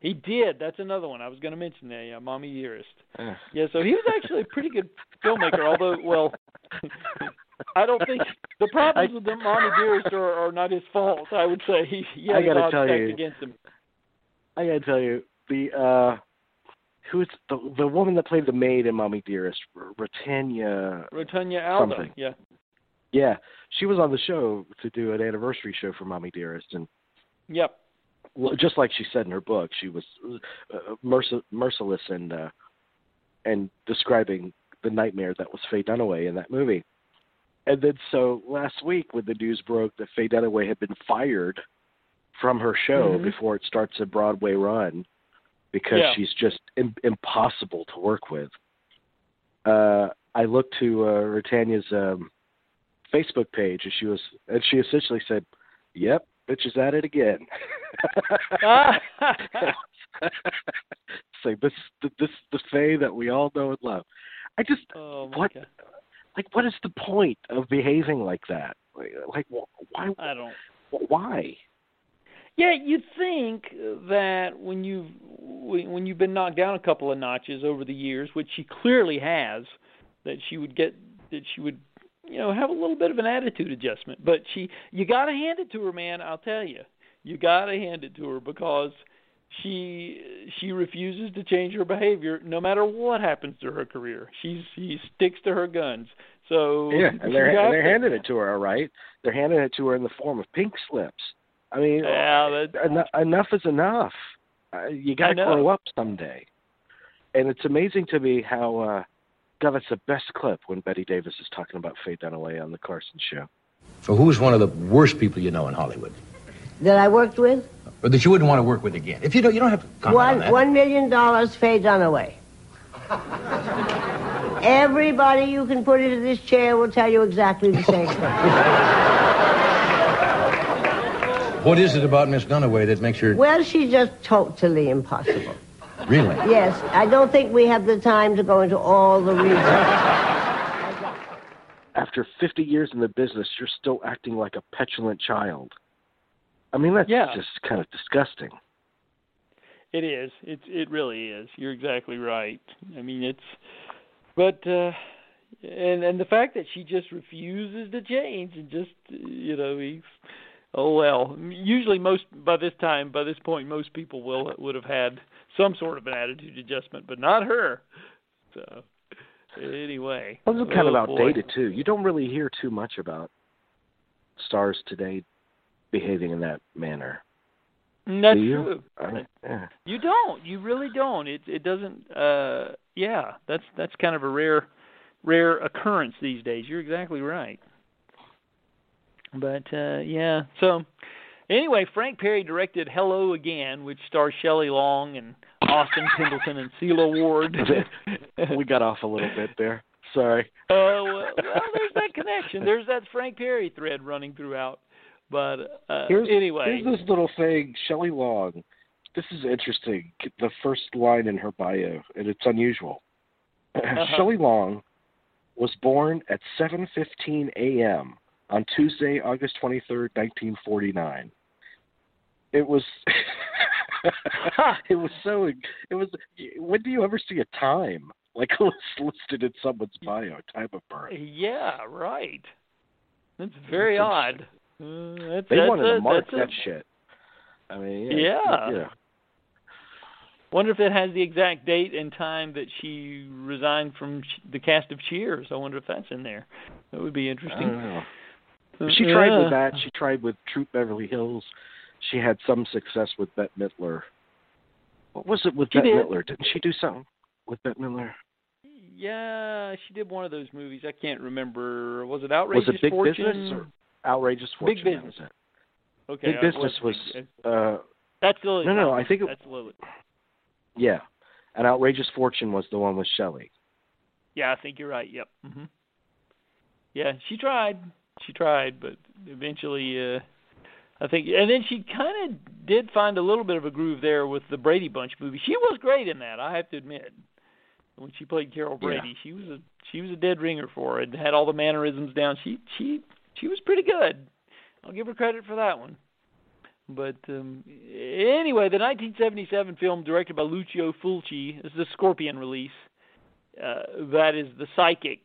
[SPEAKER 2] He did. That's another one I was going to mention there. Yeah, Mommy Dearest. Yeah, so he was actually a pretty good filmmaker. Although, well, I don't think the problems
[SPEAKER 1] I-
[SPEAKER 2] with the Mommy Dearest are, are not his fault. I would say he, he had
[SPEAKER 1] I gotta tell you.
[SPEAKER 2] against him.
[SPEAKER 1] I gotta tell you, the uh who's the the woman that played the maid in Mommy Dearest, R- Britannia
[SPEAKER 2] Rutanya Alda.
[SPEAKER 1] Something.
[SPEAKER 2] Yeah.
[SPEAKER 1] Yeah. She was on the show to do an anniversary show for Mommy Dearest and
[SPEAKER 2] Yep.
[SPEAKER 1] Just like she said in her book, she was uh, mercil- merciless and uh, and describing the nightmare that was Faye Dunaway in that movie. And then so last week, when the news broke that Faye Dunaway had been fired from her show
[SPEAKER 2] mm-hmm.
[SPEAKER 1] before it starts a Broadway run because
[SPEAKER 2] yeah.
[SPEAKER 1] she's just Im- impossible to work with. Uh, I looked to uh, um, Facebook page, and she was, and she essentially said, "Yep, bitch is at it again." Say this, this, the Faye that we all know and love. I just,
[SPEAKER 2] oh
[SPEAKER 1] what,
[SPEAKER 2] God.
[SPEAKER 1] like, what is the point of behaving like that? Like, like why?
[SPEAKER 2] I don't.
[SPEAKER 1] Why?
[SPEAKER 2] Yeah, you'd think that when you've when you've been knocked down a couple of notches over the years, which she clearly has, that she would get that she would you know have a little bit of an attitude adjustment. But she you got to hand it to her, man. I'll tell you, you got to hand it to her because she she refuses to change her behavior no matter what happens to her career. She's she sticks to her guns. So
[SPEAKER 1] yeah, and they're they're to, handing it to her, all right. They're handing it to her in the form of pink slips. I mean,
[SPEAKER 2] yeah,
[SPEAKER 1] enough, enough is enough. Uh, you got to grow up someday. And it's amazing to me how, uh, God, that's the best clip when Bette Davis is talking about Faye Dunaway on the Carson show.
[SPEAKER 3] So, who's one of the worst people you know in Hollywood?
[SPEAKER 4] That I worked with?
[SPEAKER 3] Or that you wouldn't want to work with again? If you don't, you don't have to comment
[SPEAKER 4] one,
[SPEAKER 3] on that.
[SPEAKER 4] One million dollars, Faye Dunaway. Everybody you can put into this chair will tell you exactly the same thing.
[SPEAKER 3] What is it about Miss Dunaway that makes her...
[SPEAKER 4] Well, she's just totally impossible.
[SPEAKER 3] Really?
[SPEAKER 4] Yes. I don't think we have the time to go into all the reasons.
[SPEAKER 1] After 50 years in the business, you're still acting like a petulant child. I mean, that's
[SPEAKER 2] yeah.
[SPEAKER 1] just kind of disgusting.
[SPEAKER 2] It is. It it really is. You're exactly right. I mean, it's but uh and and the fact that she just refuses to change and just you know, he's oh well. Usually, most by this time, by this point, most people will would have had some sort of an attitude adjustment, but not her. So anyway,
[SPEAKER 1] well, it's kind
[SPEAKER 2] oh,
[SPEAKER 1] of
[SPEAKER 2] boy.
[SPEAKER 1] outdated too. You don't really hear too much about stars today behaving in that manner.
[SPEAKER 2] That's
[SPEAKER 1] you?
[SPEAKER 2] true.
[SPEAKER 1] I yeah.
[SPEAKER 2] You don't. You really don't. It it doesn't. uh Yeah, that's that's kind of a rare rare occurrence these days. You're exactly right. But uh yeah, so anyway, Frank Perry directed Hello Again, which stars Shelley Long and Austin Pendleton and Sela Ward.
[SPEAKER 1] we got off a little bit there. Sorry.
[SPEAKER 2] Oh well, well, there's that connection. There's that Frank Perry thread running throughout. But uh,
[SPEAKER 1] here's,
[SPEAKER 2] anyway,
[SPEAKER 1] here's this little thing, Shelley Long. This is interesting. The first line in her bio, and it's unusual.
[SPEAKER 2] Uh-huh.
[SPEAKER 1] Shelley Long was born at 7:15 a.m. on Tuesday, August 23rd, 1949. It was it was so it was when do you ever see a time like listed in someone's bio, time of birth?
[SPEAKER 2] Yeah, right. That's very odd. Uh, that's,
[SPEAKER 1] they
[SPEAKER 2] that's
[SPEAKER 1] wanted
[SPEAKER 2] a,
[SPEAKER 1] to mark that
[SPEAKER 2] a,
[SPEAKER 1] shit. I mean,
[SPEAKER 2] Yeah.
[SPEAKER 1] yeah, yeah.
[SPEAKER 2] Wonder if it has the exact date and time that she resigned from the cast of Cheers. I wonder if that's in there. That would be interesting.
[SPEAKER 1] know. She
[SPEAKER 2] Uh,
[SPEAKER 1] tried
[SPEAKER 2] yeah.
[SPEAKER 1] with that. She tried with Troop Beverly Hills. She had some success with Bette Midler. What was it with
[SPEAKER 2] She
[SPEAKER 1] Bette
[SPEAKER 2] did.
[SPEAKER 1] Midler? Didn't she do something with Bette Midler?
[SPEAKER 2] Yeah, she did one of those movies. I can't remember. Was it Outrageous Fortune?
[SPEAKER 1] was it Big
[SPEAKER 2] Fortune?
[SPEAKER 1] Business or Outrageous Fortune? Big
[SPEAKER 2] Business. Okay,
[SPEAKER 1] Big Business
[SPEAKER 2] was-.
[SPEAKER 1] Uh,
[SPEAKER 2] That's Lily.
[SPEAKER 1] No, no, I think it-
[SPEAKER 2] that's Lily.
[SPEAKER 1] yeah, and Outrageous Fortune was the one with Shelley.
[SPEAKER 2] Yeah, I think you're right. Yep. hmm Yeah, she tried. She tried, but eventually, uh I think, and then she kind of did find a little bit of a groove there with the Brady Bunch movie. She was great in that, I have to admit. When she played Carol
[SPEAKER 1] Yeah.
[SPEAKER 2] Brady, she was a she was a dead ringer for it. Had all the mannerisms down. She she she was pretty good. I'll give her credit for that one. But um anyway, the 1977 film directed by Lucio Fulci is the Scorpion release. Uh, that is the psychic.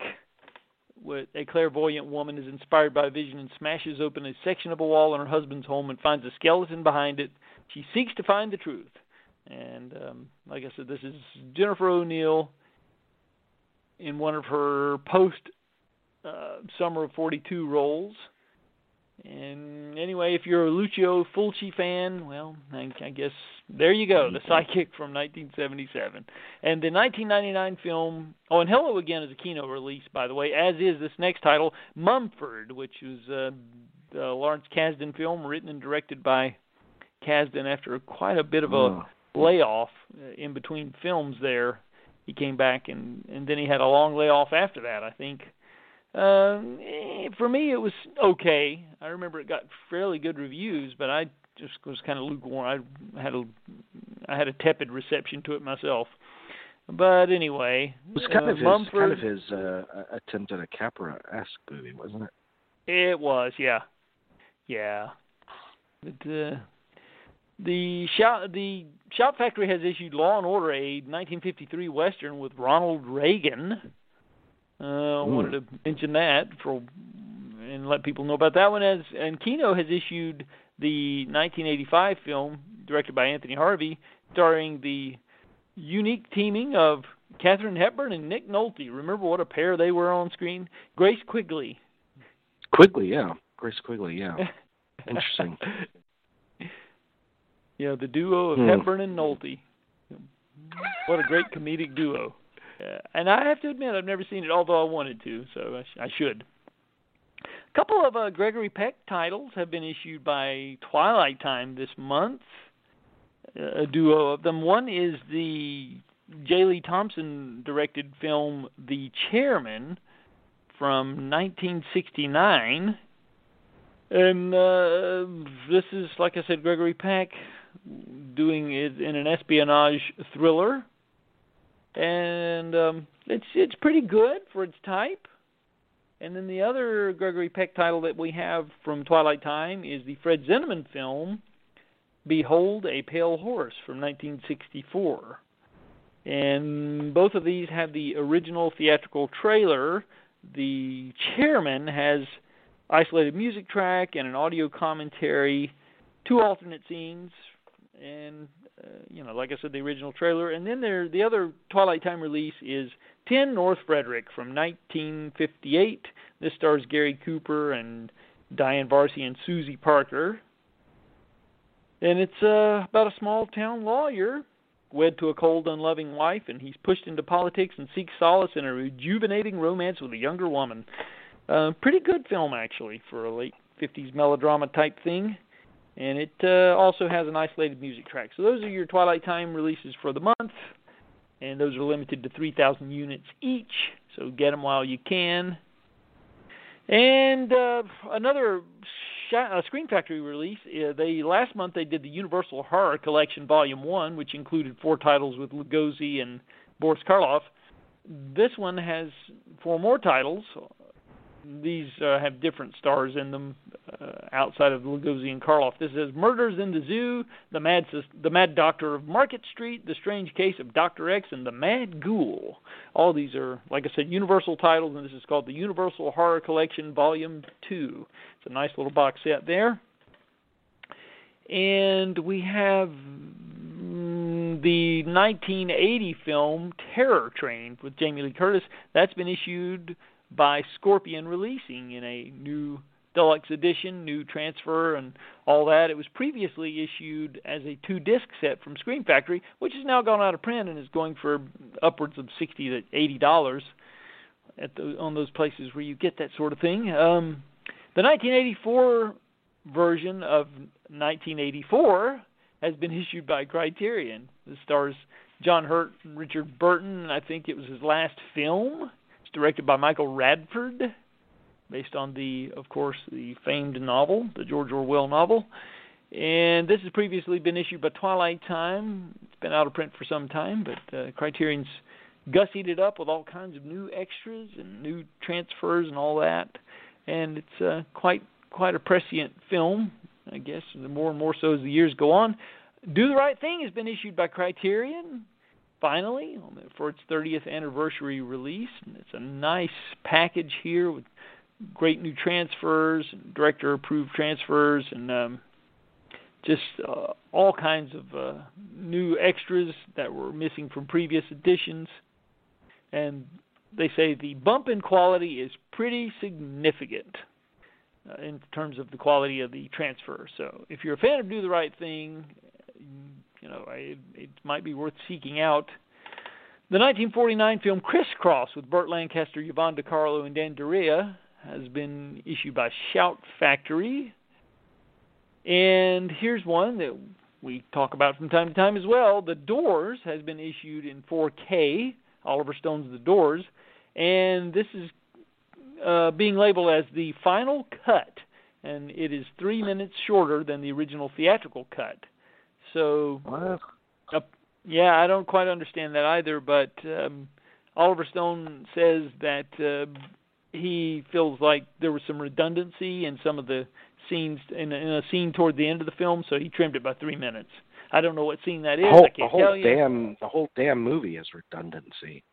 [SPEAKER 2] A clairvoyant woman is inspired by a vision and smashes open a section of a wall in her husband's home and finds a skeleton behind it. She seeks to find the truth. And um, like I said, this is Jennifer O'Neill in one of her post uh, Summer of 42 roles. And anyway, if you're a Lucio Fulci fan, well, I, I guess there you go, the Psychic from 1977. And the 1999 film, oh, and Hello Again is a Kino release, by the way, as is this next title, Mumford, which was uh, the Lawrence Kasdan film written and directed by Kasdan after quite a bit of a
[SPEAKER 1] Oh.
[SPEAKER 2] layoff uh, in between films there. He came back and and then he had a long layoff after that, I think. Um, eh, for me, it was okay. I remember it got fairly good reviews, but I just was kind of lukewarm. I had a I had a tepid reception to it myself. But anyway,
[SPEAKER 1] It was kind
[SPEAKER 2] uh,
[SPEAKER 1] of his
[SPEAKER 2] Mumford,
[SPEAKER 1] kind of his uh, attempt at a Capra-esque movie, wasn't it?
[SPEAKER 2] It was, yeah, yeah. But uh, the shout the Shout Factory has issued Law and Order, a 1953 western with Ronald Reagan. Uh, I wanted to mention that for and let people know about that one. As and Kino has issued the 1985 film directed by Anthony Harvey, starring the unique teaming of Katharine Hepburn and Nick Nolte. Remember what a pair they were on screen? Grace Quigley.
[SPEAKER 1] Quigley, yeah. Grace Quigley, yeah. Interesting.
[SPEAKER 2] Yeah, the duo of
[SPEAKER 1] Hmm.
[SPEAKER 2] Hepburn and Nolte. What a great comedic duo. Uh, and I have to admit, I've never seen it, although I wanted to, so I, sh- I should. A couple of uh, Gregory Peck titles have been issued by Twilight Time this month. Uh, a duo of them. One is the J. Lee Thompson directed film The Chairman from 1969. And uh, this is, like I said, Gregory Peck doing it in an espionage thriller, and um, it's it's pretty good for its type. And then the other Gregory Peck title that we have from Twilight Time is the Fred Zinnemann film, Behold a Pale Horse from 1964. And both of these have the original theatrical trailer. The chairman has isolated music track and an audio commentary, two alternate scenes, and you know, like I said, the original trailer. And then there, the other Twilight Time release is 10 North Frederick from 1958. This stars Gary Cooper and Diane Varsi and Suzy Parker. And it's uh, about a small town lawyer wed to a cold, unloving wife, and he's pushed into politics and seeks solace in a rejuvenating romance with a younger woman. Uh, pretty good film actually for a late 50s melodrama type thing. And it uh, also has an isolated music track. So those are your Twilight Time releases for the month, and those are limited to 3,000 units each. So get them while you can. And uh, another sh- uh, Scream Factory release. Uh, they last month they did the Universal Horror Collection Volume One, which included four titles with Lugosi and Boris Karloff. This one has four more titles. These uh, have different stars in them uh, outside of Lugosi and Karloff. This is Murders in the Zoo, The Mad The Mad Doctor of Market Street, The Strange Case of Dr. X, and The Mad Ghoul. All these are, like I said, Universal titles, and this is called the Universal Horror Collection Volume 2. It's a nice little box set there. And we have mm, the 1980 film Terror Train with Jamie Lee Curtis. That's been issued by Scorpion Releasing in a new deluxe edition, new transfer, and all that. It was previously issued as a two disc set from Scream Factory, which has now gone out of print and is going for upwards of sixty to eighty dollars at the on those places where you get that sort of thing. Um, the 1984 version of 1984 has been issued by Criterion. It stars John Hurt and Richard Burton. And I think it was his last film. Directed by Michael Radford, based on the, of course, the famed novel, the George Orwell novel. And this has previously been issued by Twilight Time. It's been out of print for some time, but uh, Criterion's gussied it up with all kinds of new extras and new transfers and all that. And it's uh, quite quite a prescient film, I guess. The more and more so as the years go on. Do the Right Thing has been issued by Criterion finally for its 30th anniversary release. It's a nice package here with great new transfers, director approved transfers, and um, just uh, all kinds of uh, new extras that were missing from previous editions. And they say the bump in quality is pretty significant. uh, in terms of the quality of the transfer. So if you're a fan of Do the Right Thing, you know it, it might be worth seeking out. The 1949 film Criss Cross with Burt Lancaster, Yvonne De Carlo, and Dan Duryea has been issued by Shout Factory. And here's one that we talk about from time to time as well. The Doors has been issued in 4K. Oliver Stone's The Doors, and this is uh, being labeled as the final cut, and it is three minutes shorter than the original theatrical cut. So, uh, yeah, I don't quite understand that either. But um, Oliver Stone says that uh, he feels like there was some redundancy in some of the scenes in a, in a scene toward the end of the film, so he trimmed it by three minutes. I don't know what scene that is.
[SPEAKER 1] The whole,
[SPEAKER 2] I can't
[SPEAKER 1] the whole
[SPEAKER 2] tell you.
[SPEAKER 1] damn the whole damn movie is redundancy.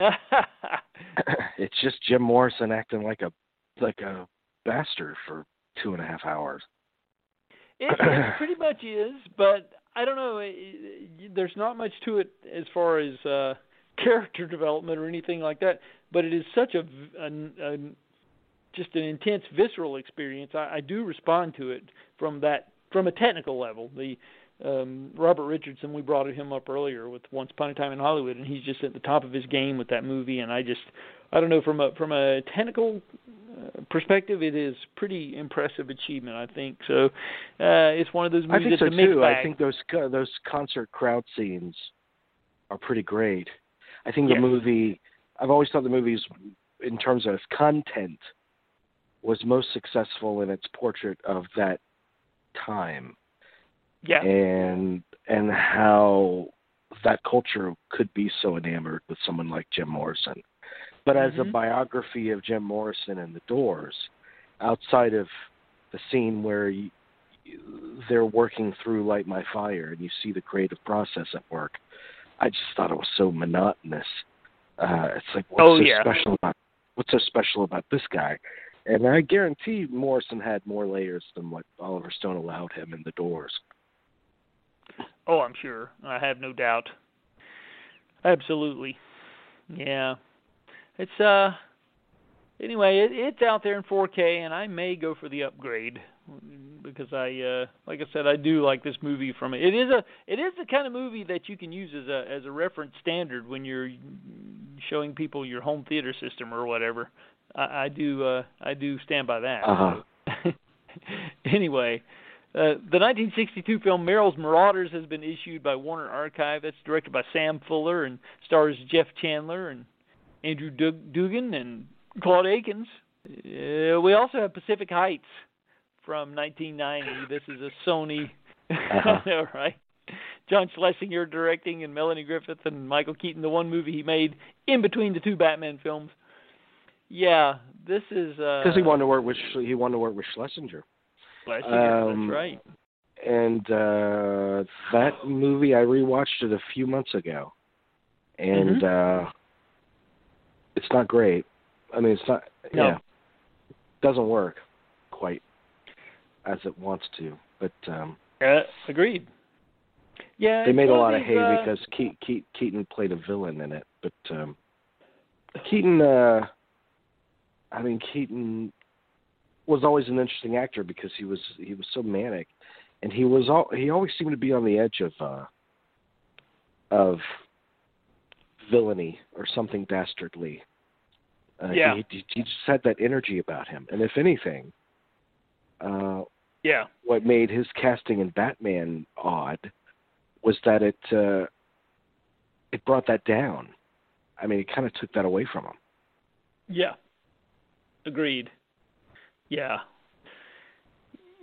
[SPEAKER 1] it's just Jim Morrison acting like a like a bastard for two and a half hours.
[SPEAKER 2] It, it pretty much is, but I don't know. There's not much to it as far as uh, character development or anything like that. But it is such a, a, a just an intense visceral experience. I, I do respond to it from that from a technical level. The um, Robert Richardson, we brought him up earlier with Once Upon a Time in Hollywood, and he's just at the top of his game with that movie. And I just, I don't know, from a from a technical perspective, it is pretty impressive achievement. I think so. Uh, it's one of those movies
[SPEAKER 1] I think so too.
[SPEAKER 2] bag.
[SPEAKER 1] I think those co- those concert crowd scenes are pretty great. I think the
[SPEAKER 2] Yes.
[SPEAKER 1] movie. I've always thought the movies, in terms of content, was most successful in its portrait of that time
[SPEAKER 2] yeah,
[SPEAKER 1] and and how that culture could be so enamored with someone like Jim Morrison. But as a
[SPEAKER 2] Mhm.
[SPEAKER 1] biography of Jim Morrison and the Doors, outside of the scene where you, they're working through Light My Fire and you see the creative process at work, I just thought it was so monotonous. Uh, it's like what's
[SPEAKER 2] Oh,
[SPEAKER 1] so
[SPEAKER 2] yeah.
[SPEAKER 1] special about what's so special about this guy? And I guarantee Morrison had more layers than what Oliver Stone allowed him in the Doors.
[SPEAKER 2] Oh, I'm sure. I have no doubt. Absolutely. Yeah. It's uh anyway, it, it's out there in 4K and I may go for the upgrade because I uh like I said I do like this movie from it. It is a it is the kind of movie that you can use as a as a reference standard when you're showing people your home theater system or whatever. I, I do uh I do stand by that.
[SPEAKER 1] Uh-huh.
[SPEAKER 2] anyway, uh, the 1962 film Merrill's Marauders has been issued by Warner Archive. That's directed by Sam Fuller and stars Jeff Chandler and Andrew Dug- Duggan and Claude Akins. Uh, we also have Pacific Heights from 1990. This is a Sony.
[SPEAKER 1] Uh-huh.
[SPEAKER 2] Right? John Schlesinger directing and Melanie Griffith and Michael Keaton, the one movie he made in between the two Batman films. Yeah, this is uh
[SPEAKER 1] Because he wanted to work with he wanted to work with Schlesinger,
[SPEAKER 2] Schlesinger,
[SPEAKER 1] um,
[SPEAKER 2] that's right.
[SPEAKER 1] and uh that movie I rewatched it a few months ago, and
[SPEAKER 2] Mm-hmm.
[SPEAKER 1] uh it's not great. I mean, it's not.
[SPEAKER 2] No.
[SPEAKER 1] Yeah, doesn't work quite as it wants to. But um
[SPEAKER 2] Uh, agreed. Yeah,
[SPEAKER 1] they made a lot of hay
[SPEAKER 2] uh,
[SPEAKER 1] because Ke- Ke- Keaton played a villain in it. But um Keaton, uh I mean, Keaton was always an interesting actor because he was he was so manic, and he was all he always seemed to be on the edge of uh of villainy or something dastardly. Uh,
[SPEAKER 2] Yeah.
[SPEAKER 1] he, he, just had that energy about him, and if anything, uh,
[SPEAKER 2] yeah,
[SPEAKER 1] what made his casting in Batman odd was that it uh, it brought that down. I mean, it kind of took that away from him.
[SPEAKER 2] yeah, agreed. Yeah,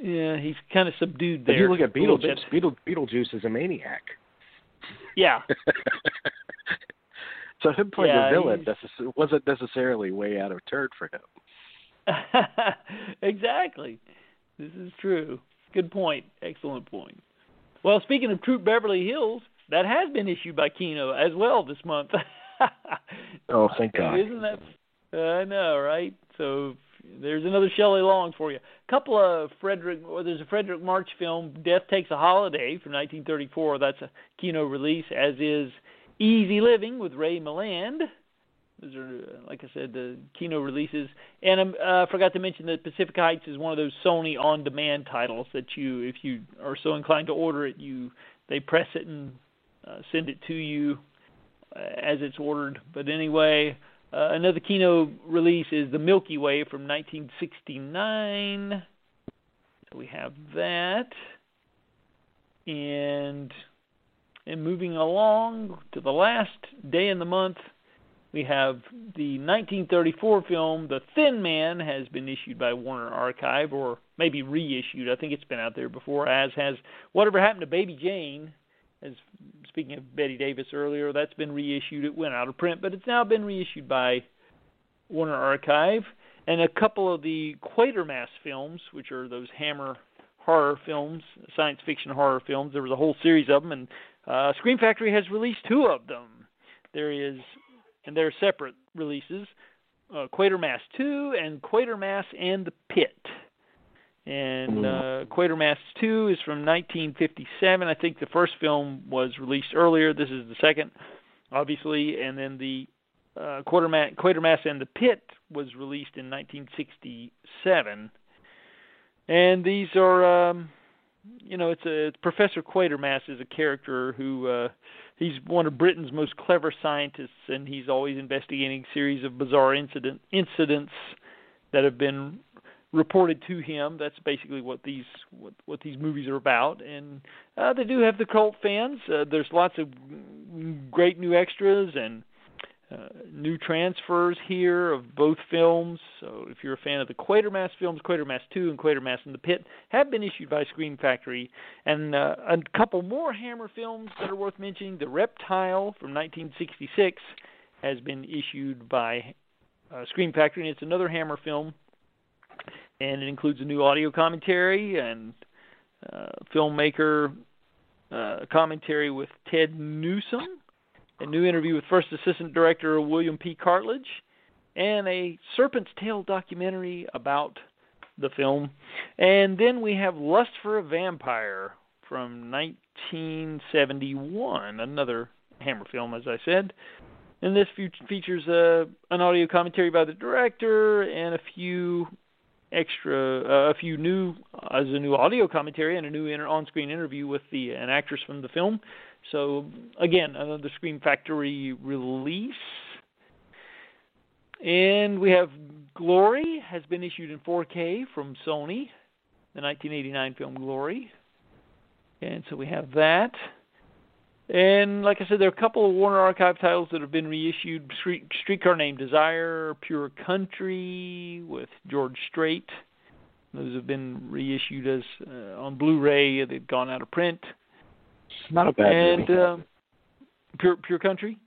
[SPEAKER 2] yeah, he's kind of subdued there.
[SPEAKER 1] If you look at Beetlejuice. Beetle, Beetlejuice is a maniac.
[SPEAKER 2] Yeah,
[SPEAKER 1] so him playing
[SPEAKER 2] Yeah,
[SPEAKER 1] a villain necess- wasn't necessarily way out of turn for him.
[SPEAKER 2] exactly. This is true. Good point. Excellent point. Well, speaking of Troop Beverly Hills, that has been issued by Kino as well this month.
[SPEAKER 1] Oh, thank God.
[SPEAKER 2] Isn't that? I know, right? So there's another Shelley Long for you. A couple of Fredric. Well, there's a Fredric March film, Death Takes a Holiday, from 1934. That's a Kino release, as is Easy Living with Ray Milland. Those are, uh, like I said, the Kino releases. And I um, uh, forgot to mention that Pacific Heights is one of those Sony on-demand titles that you, if you are so inclined to order it, you they press it and uh, send it to you uh, as it's ordered. But anyway, uh, another Kino release is The Milky Way from 1969. So we have that. And and moving along to the last day in the month, we have the 1934 film The Thin Man has been issued by Warner Archive, or maybe reissued. I think it's been out there before, as has Whatever Happened to Baby Jane. As speaking of Bette Davis earlier, that's been reissued. It went out of print, but it's now been reissued by Warner Archive. And a couple of the Quatermass films, which are those Hammer horror films, science fiction horror films. There was a whole series of them, and uh, Scream Factory has released two of them. There is, and they're separate releases, uh, Quatermass 2 and Quatermass and the Pit. And hmm. uh, Quatermass 2 is from 1957. I think the first film was released earlier. This is the second, obviously. And then the uh, Quatermass, Quatermass and the Pit was released in 1967. And these are um, you know, it's a it's Professor Quatermass is a character who uh, he's one of Britain's most clever scientists, and he's always investigating a series of bizarre incident incidents that have been reported to him. That's basically what these what, what these movies are about, and uh, they do have the cult fans. Uh, there's lots of great new extras and uh, new transfers here of both films. So if you're a fan of the Quatermass films, Quatermass 2 and Quatermass in the Pit have been issued by Scream Factory. And uh, a couple more Hammer films that are worth mentioning. The Reptile from 1966 has been issued by uh, Scream Factory, and it's another Hammer film. And it includes a new audio commentary and uh, filmmaker uh, commentary with Ted Newsom a new interview with First Assistant Director William P. Cartlidge, and a Serpent's Tail documentary about the film. And then we have Lust for a Vampire from 1971, another Hammer film, as I said. And this features uh, an audio commentary by the director and a few extra, uh, a few new, uh, as a new audio commentary and a new inter- on-screen interview with the an actress from the film. So again, another Scream Factory release. And we have Glory has been issued in 4K from Sony, the 1989 film Glory. And so we have that. And like I said, there are a couple of Warner Archive titles that have been reissued: Street, Streetcar Named Desire, Pure Country with George Strait. Those have been reissued as uh, on Blu-ray. They've gone out of print.
[SPEAKER 1] Not a bad
[SPEAKER 2] and,
[SPEAKER 1] movie.
[SPEAKER 2] Uh, Pure Pure Country.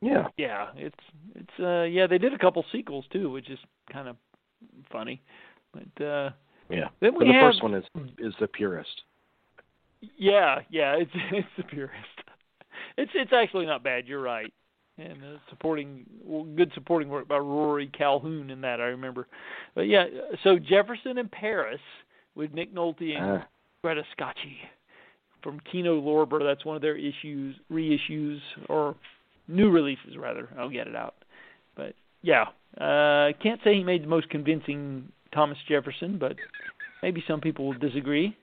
[SPEAKER 1] Yeah.
[SPEAKER 2] Yeah, it's it's uh yeah they did a couple sequels too, which is kind of funny, but uh
[SPEAKER 1] yeah.
[SPEAKER 2] Then we
[SPEAKER 1] the
[SPEAKER 2] have,
[SPEAKER 1] first one is is the purest.
[SPEAKER 2] Yeah, yeah, it's it's the purest. It's it's actually not bad. You're right, and uh, supporting well, good supporting work by Rory Calhoun in that I remember. But yeah, so Jefferson in Paris with Nick Nolte and uh. Greta Scacchi from Kino Lorber. That's one of their issues, reissues, or new releases rather. I'll get it out. But yeah, uh, can't say he made the most convincing Thomas Jefferson, but maybe some people will disagree.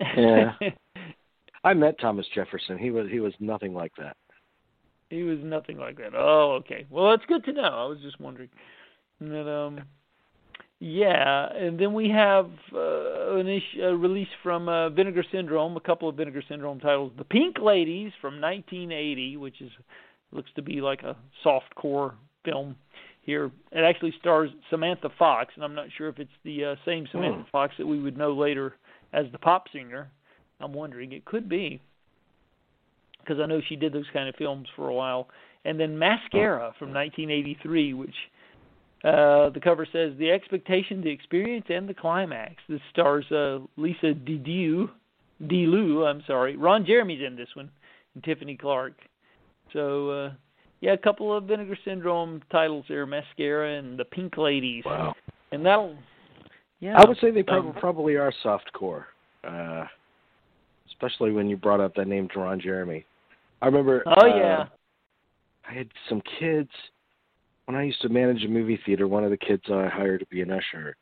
[SPEAKER 1] Yeah. I met Thomas Jefferson. He was he was nothing like that.
[SPEAKER 2] He was nothing like that. Oh, okay. Well, that's good to know. I was just wondering. And um yeah, and then we have uh, an issue, a release from uh, Vinegar Syndrome, a couple of Vinegar Syndrome titles. The Pink Ladies from 1980, which is looks to be like a soft core film. Here, it actually stars Samantha Fox, and I'm not sure if it's the uh, same Samantha
[SPEAKER 1] oh.
[SPEAKER 2] Fox that we would know later as the pop singer. I'm wondering it could be because I know she did those kind of films for a while. And then Mascara from 1983, which uh, the cover says the expectation, the experience, and the climax. This stars uh, Lisa Didiu, Dilu, I'm sorry. Ron Jeremy's in this one, and Tiffany Clark. So uh, yeah, a couple of Vinegar Syndrome titles there, Mascara and the Pink Ladies.
[SPEAKER 1] Wow.
[SPEAKER 2] And that'll yeah.
[SPEAKER 1] I would say they prob-
[SPEAKER 2] um,
[SPEAKER 1] probably are soft core. Uh, especially when you brought up that name, Ron Jeremy. I remember.
[SPEAKER 2] Oh
[SPEAKER 1] uh,
[SPEAKER 2] yeah.
[SPEAKER 1] I had some kids when I used to manage a movie theater, one of the kids I hired to be an usher,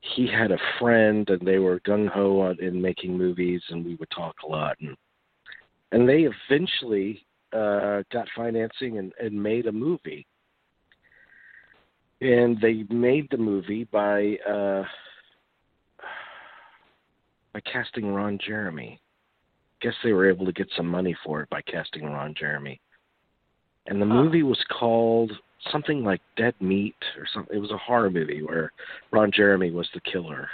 [SPEAKER 1] he had a friend, and they were gung ho in making movies, and we would talk a lot, and and they eventually uh, got financing and, and made a movie. And they made the movie by uh, by casting Ron Jeremy. Guess they were able to get some money for it by casting Ron Jeremy. And the movie was called something like Dead Meat or something. It was a horror movie where Ron Jeremy was the killer.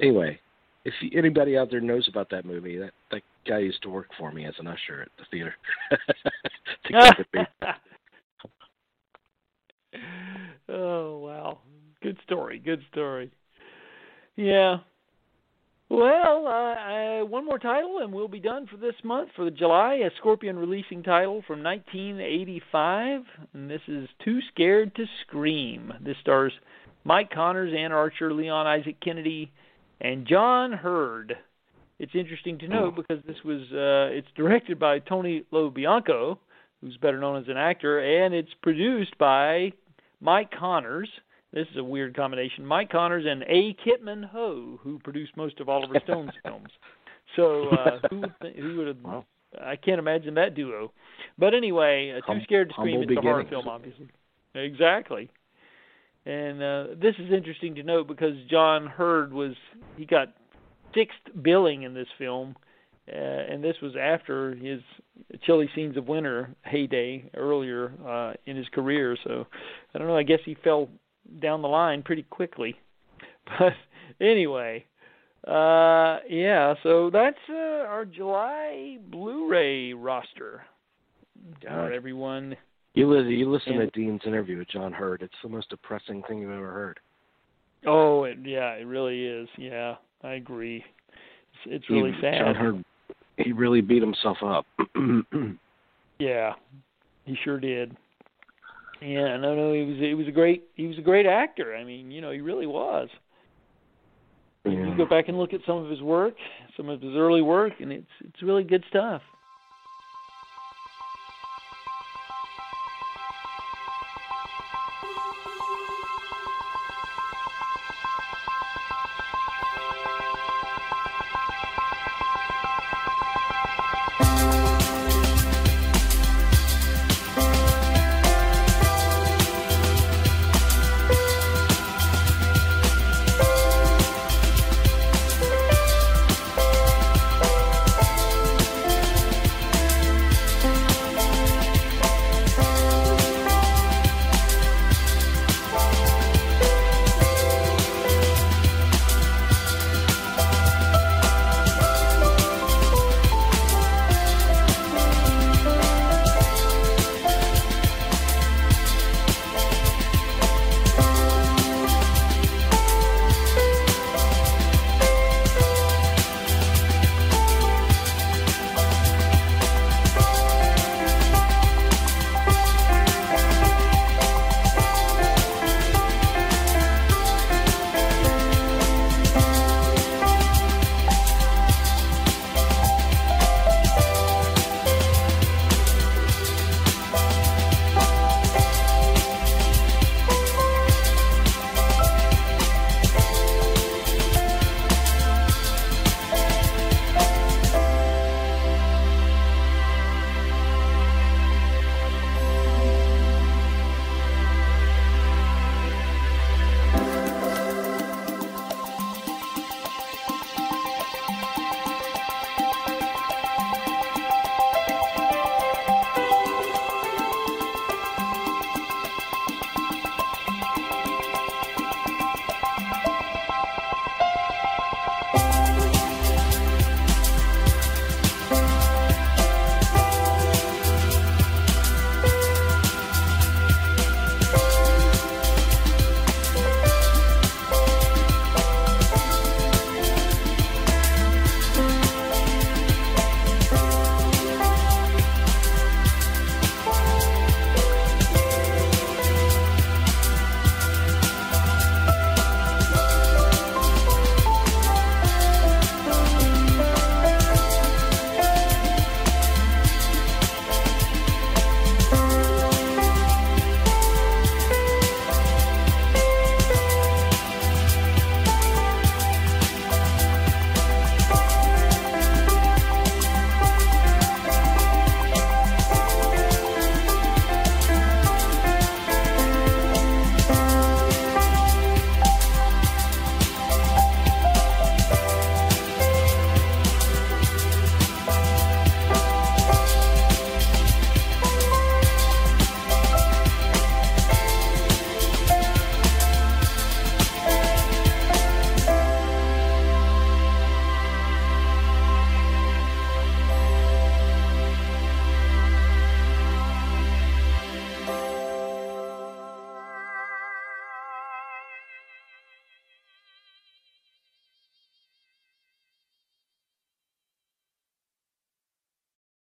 [SPEAKER 1] Anyway, if anybody out there knows about that movie, that that guy used to work for me as an usher at the theater. to keep it big.
[SPEAKER 2] oh wow, good story, good story. Yeah. Well, uh, uh, one more title, and we'll be done for this month for the July. A Scorpion releasing title from 1985, and this is Too Scared to Scream. This stars Mike Connors, Anne Archer, Leon Isaac Kennedy, and John Heard. It's interesting to note because this was uh, it's directed by Tony LoBianco, who's better known as an actor, and it's produced by Mike Connors. This is a weird combination. Mike Connors and A. Kitman Ho, who produced most of Oliver Stone's films. So uh, who would who would have?
[SPEAKER 1] Wow.
[SPEAKER 2] I can't imagine that duo. But anyway, uh, Too
[SPEAKER 1] Hum-
[SPEAKER 2] Scared to Scream.
[SPEAKER 1] humble
[SPEAKER 2] It's a horror
[SPEAKER 1] beginnings.
[SPEAKER 2] film, obviously. Exactly. And uh, this is interesting to note because John Heard was he got sixth billing in this film, uh, and this was after his Chilly Scenes of Winter heyday earlier uh, in his career. So I don't know. I guess he fell down the line pretty quickly. But anyway, uh, yeah. So that's uh, our July Blu-ray roster
[SPEAKER 1] God.
[SPEAKER 2] everyone.
[SPEAKER 1] You listen, you listen to Dean's interview with John Heard. It's the most depressing thing you've ever heard.
[SPEAKER 2] Oh, it, yeah, it really is. Yeah, I agree. It's, it's really
[SPEAKER 1] he,
[SPEAKER 2] sad.
[SPEAKER 1] John Heard, he really beat himself up.
[SPEAKER 2] Yeah, he sure did. Yeah, no, no, he was he was a great he was a great actor. I mean, you know, he really was.
[SPEAKER 1] Yeah.
[SPEAKER 2] You go back and look at some of his work, some of his early work, and it's it's really good stuff.